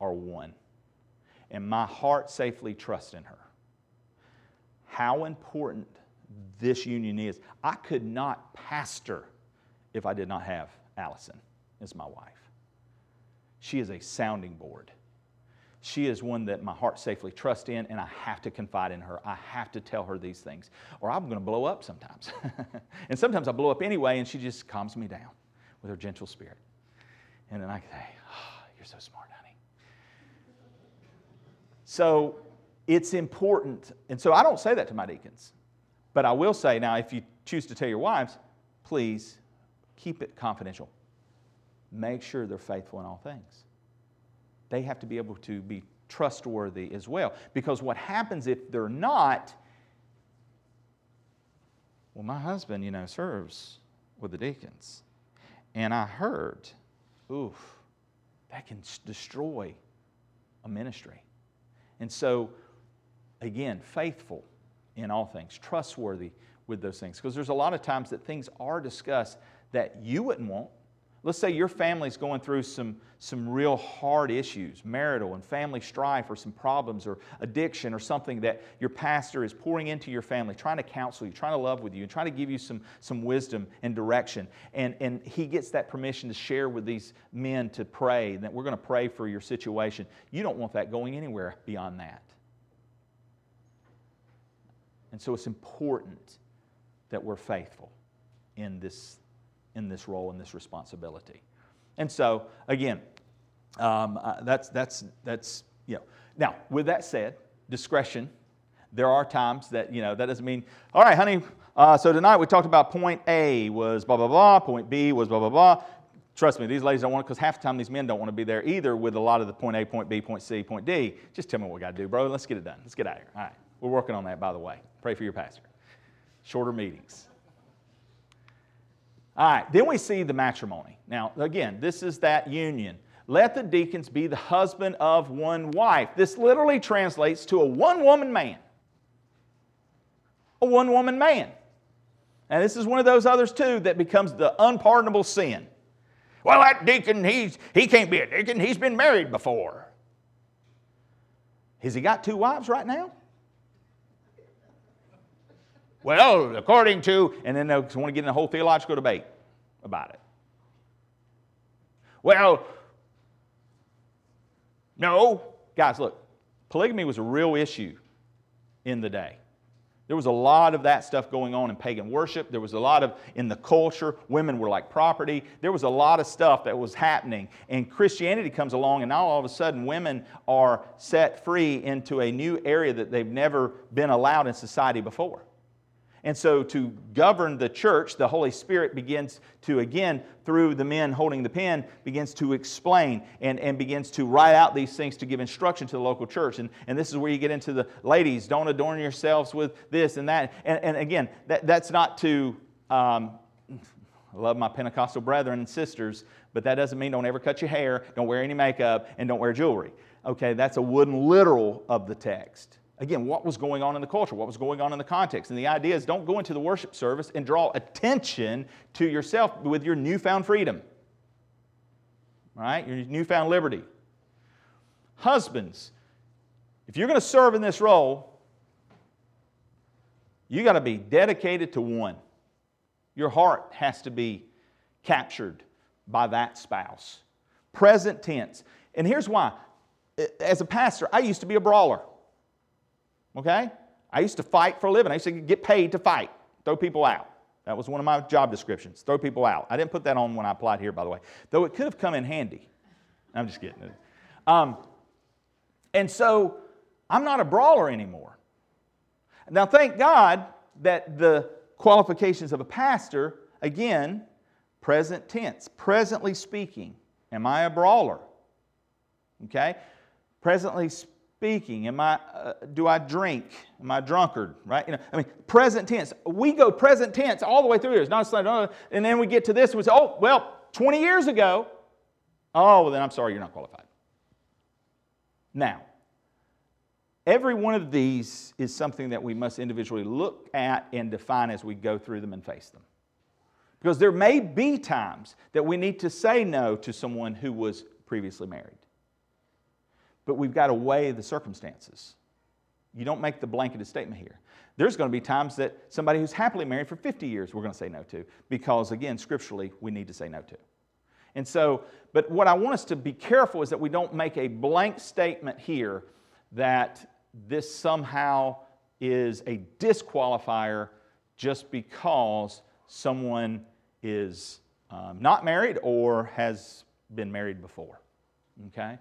are one. And my heart safely trusts in her. How important this union is. I could not pastor if I did not have Allison as my wife. She is a sounding board. She is one that my heart safely trusts in, and I have to confide in her. I have to tell her these things, or I'm going to blow up sometimes. and sometimes I blow up anyway, and she just calms me down with her gentle spirit. And then I can say, oh, You're so smart, honey. So it's important. And so I don't say that to my deacons. But I will say now, if you choose to tell your wives, please keep it confidential. Make sure they're faithful in all things. They have to be able to be trustworthy as well. Because what happens if they're not, well, my husband, you know, serves with the deacons. And I heard, oof, that can destroy a ministry. And so, again, faithful in all things, trustworthy with those things. Because there's a lot of times that things are discussed that you wouldn't want. Let's say your family's going through some, some real hard issues, marital and family strife, or some problems, or addiction, or something that your pastor is pouring into your family, trying to counsel you, trying to love with you, and trying to give you some, some wisdom and direction. And, and he gets that permission to share with these men to pray, that we're going to pray for your situation. You don't want that going anywhere beyond that. And so it's important that we're faithful in this, in this role, in this responsibility. And so, again, um, uh, that's, that's, that's, you know. Now, with that said, discretion, there are times that, you know, that doesn't mean, all right, honey, uh, so tonight we talked about point A was blah, blah, blah, point B was blah, blah, blah. Trust me, these ladies don't want it because half the time these men don't want to be there either with a lot of the point A, point B, point C, point D. Just tell me what we got to do, bro. Let's get it done. Let's get out of here. All right. We're working on that, by the way. Pray for your pastor. Shorter meetings. All right, then we see the matrimony. Now, again, this is that union. Let the deacons be the husband of one wife. This literally translates to a one woman man. A one woman man. And this is one of those others, too, that becomes the unpardonable sin. Well, that deacon, he's, he can't be a deacon. He's been married before. Has he got two wives right now? Well, according to, and then they want to get in a whole theological debate about it. Well, no. Guys, look, polygamy was a real issue in the day. There was a lot of that stuff going on in pagan worship. There was a lot of, in the culture, women were like property. There was a lot of stuff that was happening. And Christianity comes along, and now all of a sudden, women are set free into a new area that they've never been allowed in society before. And so, to govern the church, the Holy Spirit begins to, again, through the men holding the pen, begins to explain and, and begins to write out these things to give instruction to the local church. And, and this is where you get into the ladies, don't adorn yourselves with this and that. And, and again, that, that's not to, um, love my Pentecostal brethren and sisters, but that doesn't mean don't ever cut your hair, don't wear any makeup, and don't wear jewelry. Okay, that's a wooden literal of the text. Again, what was going on in the culture? What was going on in the context? And the idea is don't go into the worship service and draw attention to yourself with your newfound freedom, right? Your newfound liberty. Husbands, if you're going to serve in this role, you got to be dedicated to one. Your heart has to be captured by that spouse. Present tense. And here's why. As a pastor, I used to be a brawler. Okay? I used to fight for a living. I used to get paid to fight, throw people out. That was one of my job descriptions throw people out. I didn't put that on when I applied here, by the way, though it could have come in handy. I'm just kidding. Um, and so I'm not a brawler anymore. Now, thank God that the qualifications of a pastor, again, present tense, presently speaking. Am I a brawler? Okay? Presently speaking speaking? Am I, uh, do I drink? Am I drunkard? Right? You know, I mean, present tense. We go present tense all the way through here. It's not, not and then we get to this we say, oh, well, 20 years ago. Oh, well, then I'm sorry, you're not qualified. Now, every one of these is something that we must individually look at and define as we go through them and face them. Because there may be times that we need to say no to someone who was previously married but we've got to weigh the circumstances. you don't make the blanketed statement here. There's going to be times that somebody who's happily married for 50 years, we're going to say no to, because again, scripturally, we need to say no to. And so, but what I want us to be careful is that we don't make a blank statement here that this somehow is a disqualifier just because someone is um, not married or has been married before. Okay?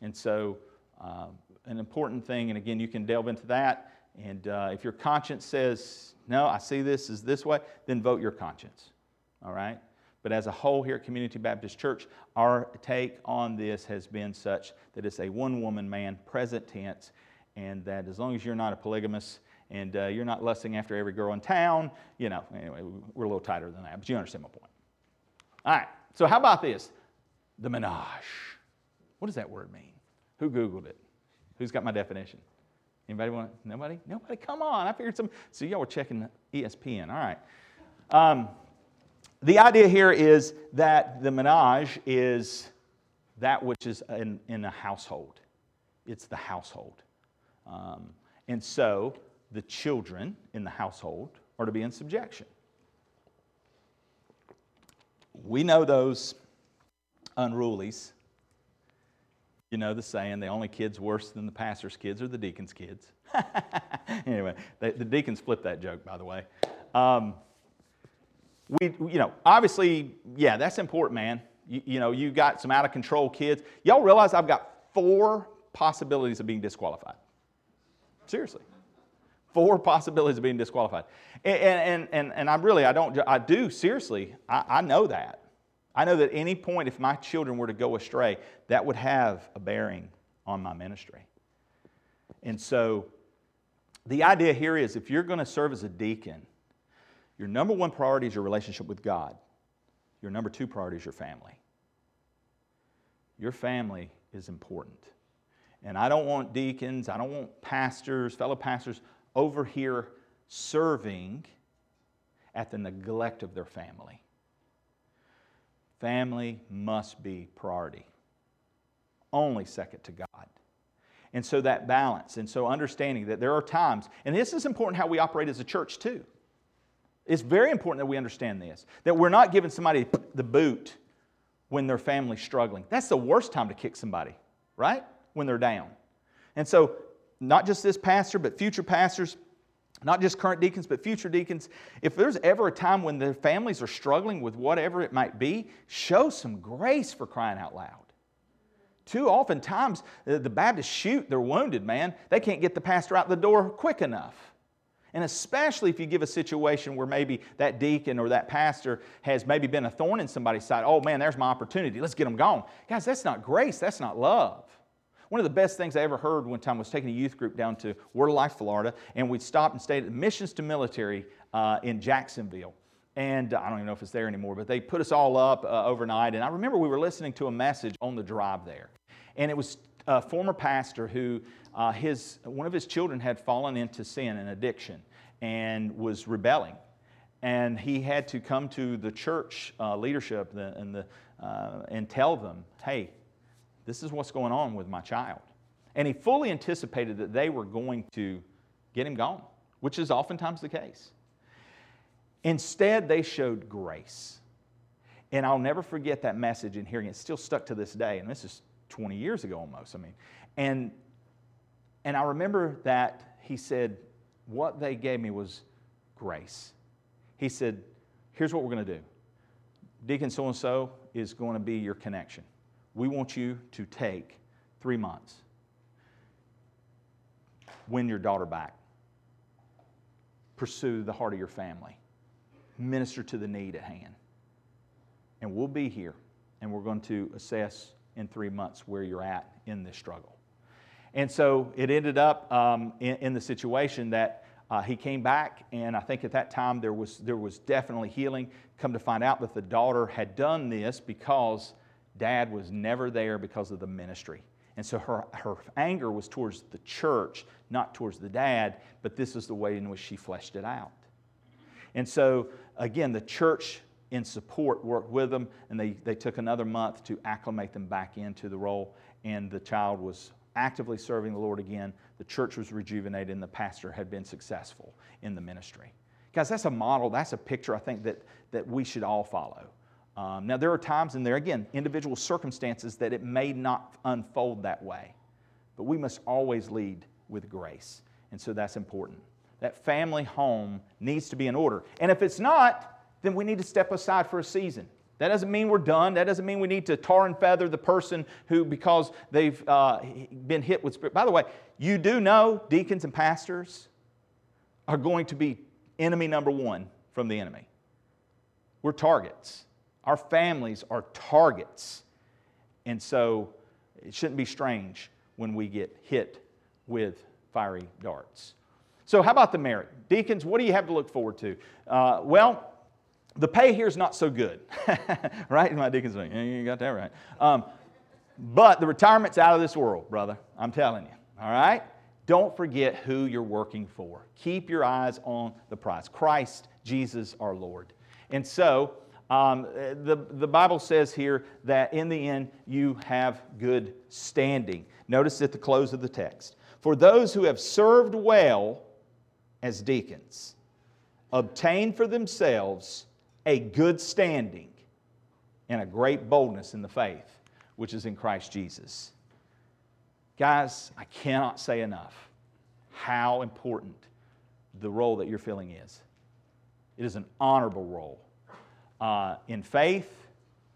And so, uh, an important thing, and again, you can delve into that. And uh, if your conscience says, no, I see this as this way, then vote your conscience. All right? But as a whole here at Community Baptist Church, our take on this has been such that it's a one woman man, present tense, and that as long as you're not a polygamist and uh, you're not lusting after every girl in town, you know, anyway, we're a little tighter than that, but you understand my point. All right, so how about this? The menage. What does that word mean? Who Googled it? Who's got my definition? Anybody want? Nobody? Nobody? Come on! I figured some. So y'all were checking ESPN. All right. Um, the idea here is that the menage is that which is in, in a household. It's the household. Um, and so the children in the household are to be in subjection. We know those unrulies. You know the saying, the only kids worse than the pastor's kids are the deacon's kids. anyway, the, the, deacons flipped that joke, by the way. Um, we, you know, obviously, yeah, that's important, man. You, you know, you got some out of control kids. Y'all realize I've got four possibilities of being disqualified. Seriously. Four possibilities of being disqualified. And, and, and, and I really, I don't, I do, seriously, I, I know that. I know that any point, if my children were to go astray, that would have a bearing on my ministry. And so the idea here is if you're going to serve as a deacon, your number one priority is your relationship with God. Your number two priority is your family. Your family is important. And I don't want deacons, I don't want pastors, fellow pastors over here serving at the neglect of their family. Family must be priority, only second to God. And so that balance, and so understanding that there are times, and this is important how we operate as a church too. It's very important that we understand this, that we're not giving somebody the boot when their family's struggling. That's the worst time to kick somebody, right? When they're down. And so, not just this pastor, but future pastors, not just current deacons, but future deacons, if there's ever a time when their families are struggling with whatever it might be, show some grace for crying out loud. Too often times, uh, the Baptists shoot their wounded, man. They can't get the pastor out the door quick enough. And especially if you give a situation where maybe that deacon or that pastor has maybe been a thorn in somebody's side. Oh man, there's my opportunity. Let's get them gone. Guys, that's not grace. That's not love. One of the best things I ever heard one time was taking a youth group down to Word of Life, Florida, and we'd stop and stay at Missions to Military uh, in Jacksonville. And I don't even know if it's there anymore, but they put us all up uh, overnight. And I remember we were listening to a message on the drive there. And it was a former pastor who uh, his, one of his children had fallen into sin and addiction and was rebelling. And he had to come to the church uh, leadership and, the, uh, and tell them, hey, this is what's going on with my child. And he fully anticipated that they were going to get him gone, which is oftentimes the case. Instead, they showed grace. And I'll never forget that message and hearing it. It's still stuck to this day. And this is 20 years ago almost. I mean, and and I remember that he said, what they gave me was grace. He said, here's what we're going to do. Deacon so and so is going to be your connection. We want you to take three months, win your daughter back, pursue the heart of your family, minister to the need at hand. And we'll be here and we're going to assess in three months where you're at in this struggle. And so it ended up um, in, in, the situation that uh, he came back, and I think at that time there was, there was definitely healing. Come to find out that the daughter had done this because dad was never there because of the ministry. And so her, her anger was towards the church, not towards the dad, but this is the way in which she fleshed it out. And so, again, the church in support worked with them, and they, they took another month to acclimate them back into the role, and the child was actively serving the Lord again. The church was rejuvenated and the pastor had been successful in the ministry. Guys, that's a model, that's a picture I think that, that we should all follow. Um, now, there are times in there, again, individual circumstances that it may not unfold that way, but we must always lead with grace. And so that's important. That family home needs to be in order. And if it's not, then we need to step aside for a season. That doesn't mean we're done. That doesn't mean we need to tar and feather the person who, because they've uh, been hit with spirit. By the way, you do know deacons and pastors are going to be enemy number one from the enemy. We're targets. Our families are targets. And so it shouldn't be strange when we get hit with fiery darts. So, how about the merit? Deacons, what do you have to look forward to? Uh, well, the pay here is not so good, right? My deacon's like, yeah, you got that right. Um, but the retirement's out of this world, brother. I'm telling you. All right? Don't forget who you're working for. Keep your eyes on the prize Christ, Jesus, our Lord. And so, um, the, the Bible says here that in the end you have good standing. Notice at the close of the text. For those who have served well as deacons, obtain for themselves a good standing and a great boldness in the faith, which is in Christ Jesus. Guys, I cannot say enough how important the role that you're filling is. It is an honorable role. Uh, in faith,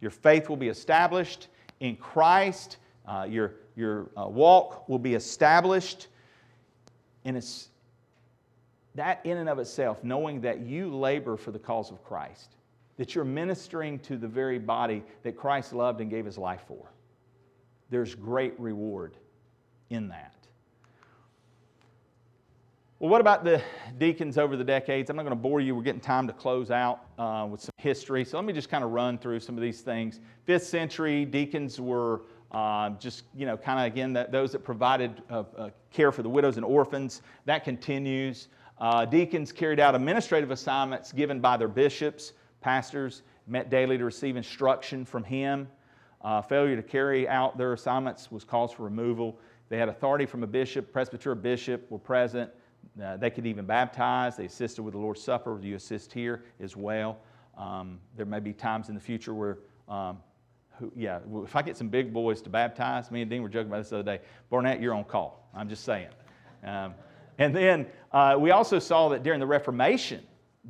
your faith will be established. In Christ, uh, your, your uh, walk will be established. And it's that in and of itself, knowing that you labor for the cause of Christ, that you're ministering to the very body that Christ loved and gave his life for. There's great reward in that. Well, what about the deacons over the decades? I'm not going to bore you. We're getting time to close out uh, with some history. So let me just kind of run through some of these things. Fifth century, deacons were uh, just, you know, kind of again, that, those that provided uh, uh, care for the widows and orphans. That continues. Uh, deacons carried out administrative assignments given by their bishops pastors met daily to receive instruction from him. Uh, failure to carry out their assignments was cause for removal. They had authority from a bishop, presbyter, bishop were present. Uh, they could even baptize. They assisted with the Lord's Supper. You assist here as well. Um, there may be times in the future where, um, who, yeah, if I get some big boys to baptize, me and Dean were joking about this the other day. Barnett, you're on call. I'm just saying. Um, and then uh, we also saw that during the Reformation,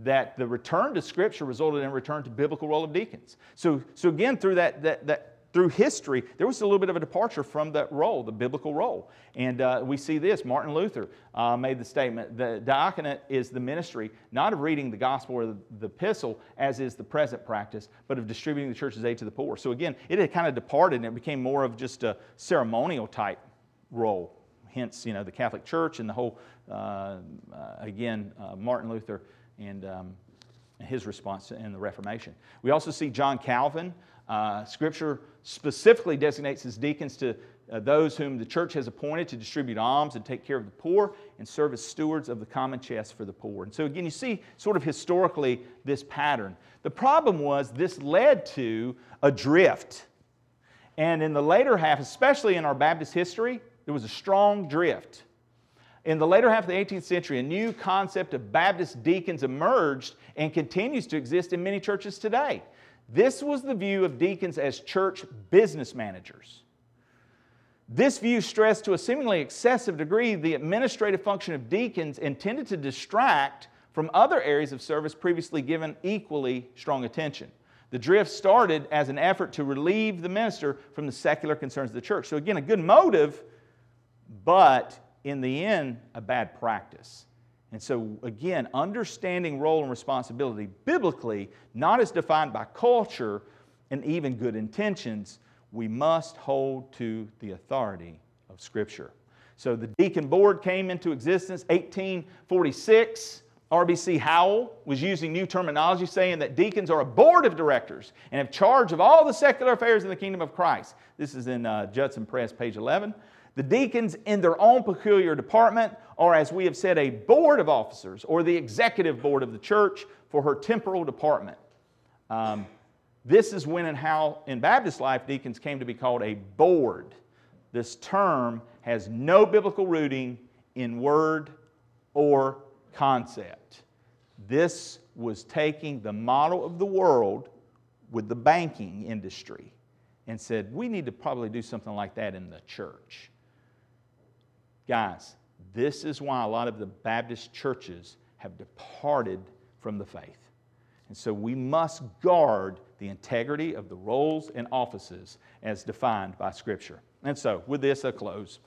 that the return to Scripture resulted in a return to biblical role of deacons. So, so again, through that, that, that through history, there was a little bit of a departure from that role, the biblical role. And uh, we see this. Martin Luther uh, made the statement the diaconate is the ministry, not of reading the gospel or the, the, epistle, as is the present practice, but of distributing the church's aid to the poor. So again, it had kind of departed and it became more of just a ceremonial type role. Hence, you know, the Catholic Church and the whole, uh, uh again, uh, Martin Luther and um, his response in the Reformation. We also see John Calvin. Uh, scripture specifically designates as deacons to uh, those whom the church has appointed to distribute alms and take care of the poor and serve as stewards of the common chest for the poor. And so, again, you see sort of historically this pattern. The problem was this led to a drift. And in the later half, especially in our Baptist history, there was a strong drift. In the later half of the 18th century, a new concept of Baptist deacons emerged and continues to exist in many churches today. This was the view of deacons as church business managers. This view stressed to a seemingly excessive degree the administrative function of deacons intended to distract from other areas of service previously given equally strong attention. The drift started as an effort to relieve the minister from the secular concerns of the church. So, again, a good motive, but in the end, a bad practice. And so, again, understanding role and responsibility biblically, not as defined by culture and even good intentions, we must hold to the authority of Scripture. So, the deacon board came into existence 1846. RBC Howell was using new terminology, saying that deacons are a board of directors and have charge of all the secular affairs in the kingdom of Christ. This is in uh, Judson Press, page 11. The deacons, in their own peculiar department, are, as we have said, a board of officers or the executive board of the church for her temporal department. Um, this is when and how in Baptist life deacons came to be called a board this term has no biblical rooting in word or concept. This was taking the model of the world with the banking industry and said, we need to probably do something like that in the church. Guys, this is why a lot of the Baptist churches have departed from the faith. And so we must guard the integrity of the roles and offices as defined by Scripture. And so, with this, I close.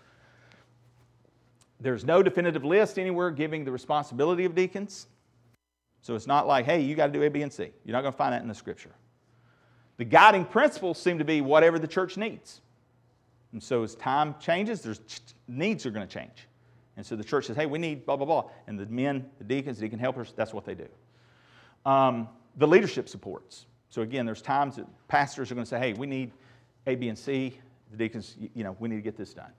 There's no definitive list anywhere giving the responsibility of deacons. So it's not like, hey, you got to do A, B, and C. You're not going to find that in the Scripture. The guiding principles seem to be whatever the church needs. And so as time changes, there's needs are going to change. And so the church says, hey, we need blah, blah, blah. And the men, the deacons, the deacon helpers, that's what they do. Um, the leadership supports. So again, there's times that pastors are going to say, hey, we need A, B, and C. The deacons, you know, we need to get this done.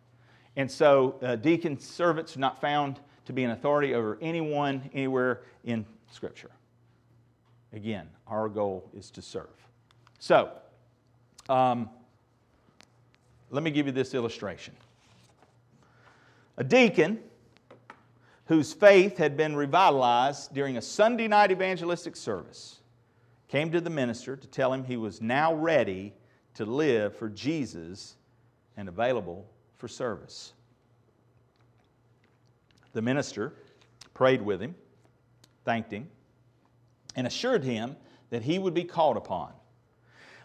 And so uh, deacon servants are not found to be an authority over anyone anywhere in Scripture. Again, our goal is to serve. So, um, let me give you this illustration. A deacon whose faith had been revitalized during a Sunday night evangelistic service came to the minister to tell him he was now ready to live for Jesus and available for service. The minister prayed with him, thanked him, and assured him that he would be called upon.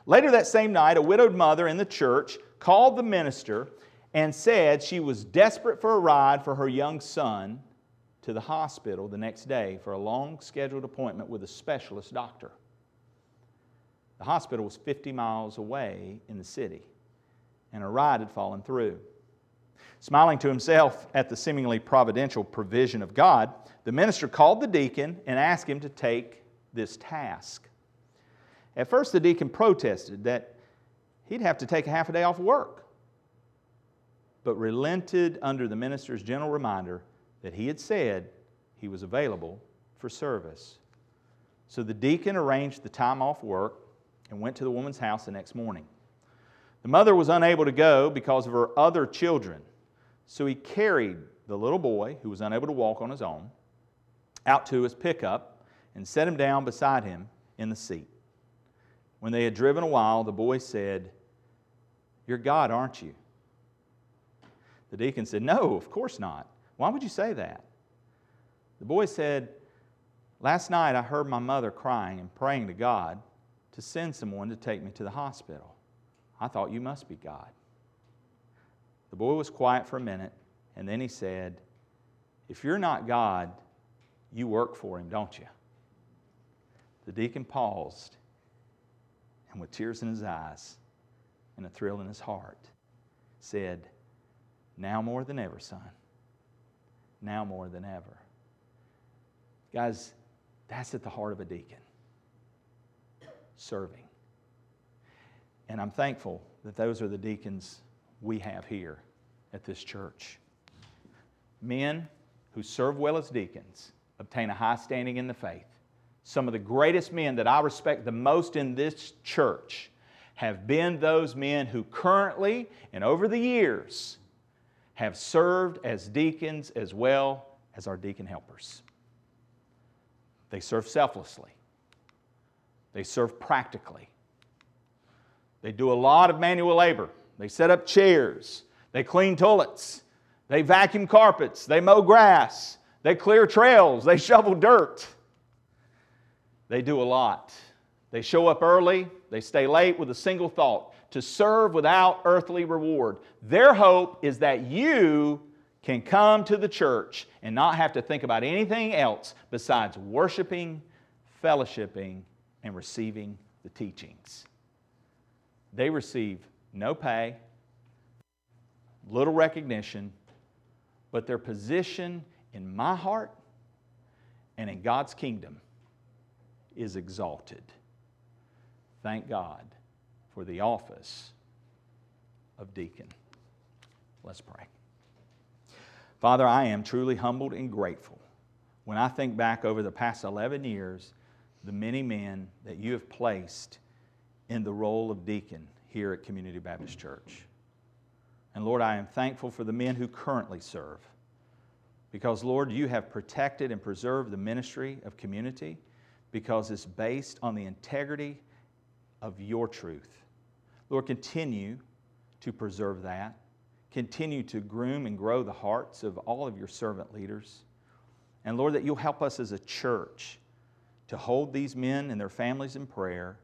Later that same night, a widowed mother in the church called the minister and said she was desperate for a ride for her young son to the hospital the next day for a long scheduled appointment with a specialist doctor. The hospital was 50 miles away in the city, and a ride had fallen through. Smiling to himself at the seemingly providential provision of God, the minister called the deacon and asked him to take this task. At first, the deacon protested that he'd have to take a half a day off work, but relented under the minister's gentle reminder that he had said he was available for service. So the deacon arranged the time off work and went to the woman's house the next morning. The mother was unable to go because of her other children, so he carried the little boy, who was unable to walk on his own, out to his pickup and set him down beside him in the seat. When they had driven a while, the boy said, You're God, aren't you? The deacon said, No, of course not. Why would you say that? The boy said, Last night I heard my mother crying and praying to God to send someone to take me to the hospital. I thought you must be God. The boy was quiet for a minute, and then he said, If you're not God, you work for him, don't you? The deacon paused, and with tears in his eyes and a thrill in his heart, said, Now more than ever, son. Now more than ever. Guys, that's at the heart of a deacon serving. And I'm thankful that those are the deacons we have here at this church. Men who serve well as deacons obtain a high standing in the faith. Some of the greatest men that I respect the most in this church have been those men who currently and over the years have served as deacons as well as our deacon helpers. They serve selflessly, they serve practically. They do a lot of manual labor. They set up chairs, they clean toilets, they vacuum carpets, they mow grass, they clear trails, they shovel dirt. They do a lot. They show up early, they stay late with a single thought to serve without earthly reward. Their hope is that you can come to the church and not have to think about anything else besides worshiping, fellowshipping, and receiving the teachings. They receive no pay, little recognition, but their position in my heart and in God's kingdom is exalted. Thank God for the office of deacon. Let's pray. Father, I am truly humbled and grateful when I think back over the past 11 years, the many men that you have placed in the role of deacon here at Community Baptist Church. And Lord, I am thankful for the men who currently serve. Because, Lord, you have protected and preserved the ministry of community because it's based on the integrity of your truth. Lord, continue to preserve that. Continue to groom and grow the hearts of all of your servant leaders. And Lord, that you'll help us as a church to hold these men and their families in prayer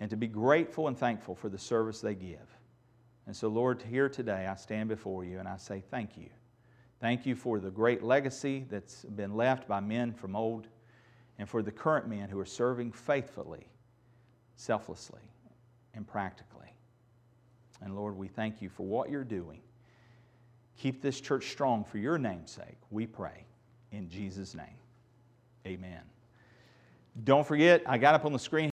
and to be grateful and thankful for the service they give. And so, Lord, here today I stand before you and I say thank you. Thank you for the great legacy that's been left by men from old and for the current men who are serving faithfully, selflessly, and practically. And Lord, we thank you for what you're doing. Keep this church strong for your name's sake, we pray. In Jesus' name, amen. Don't forget, I got up on the screen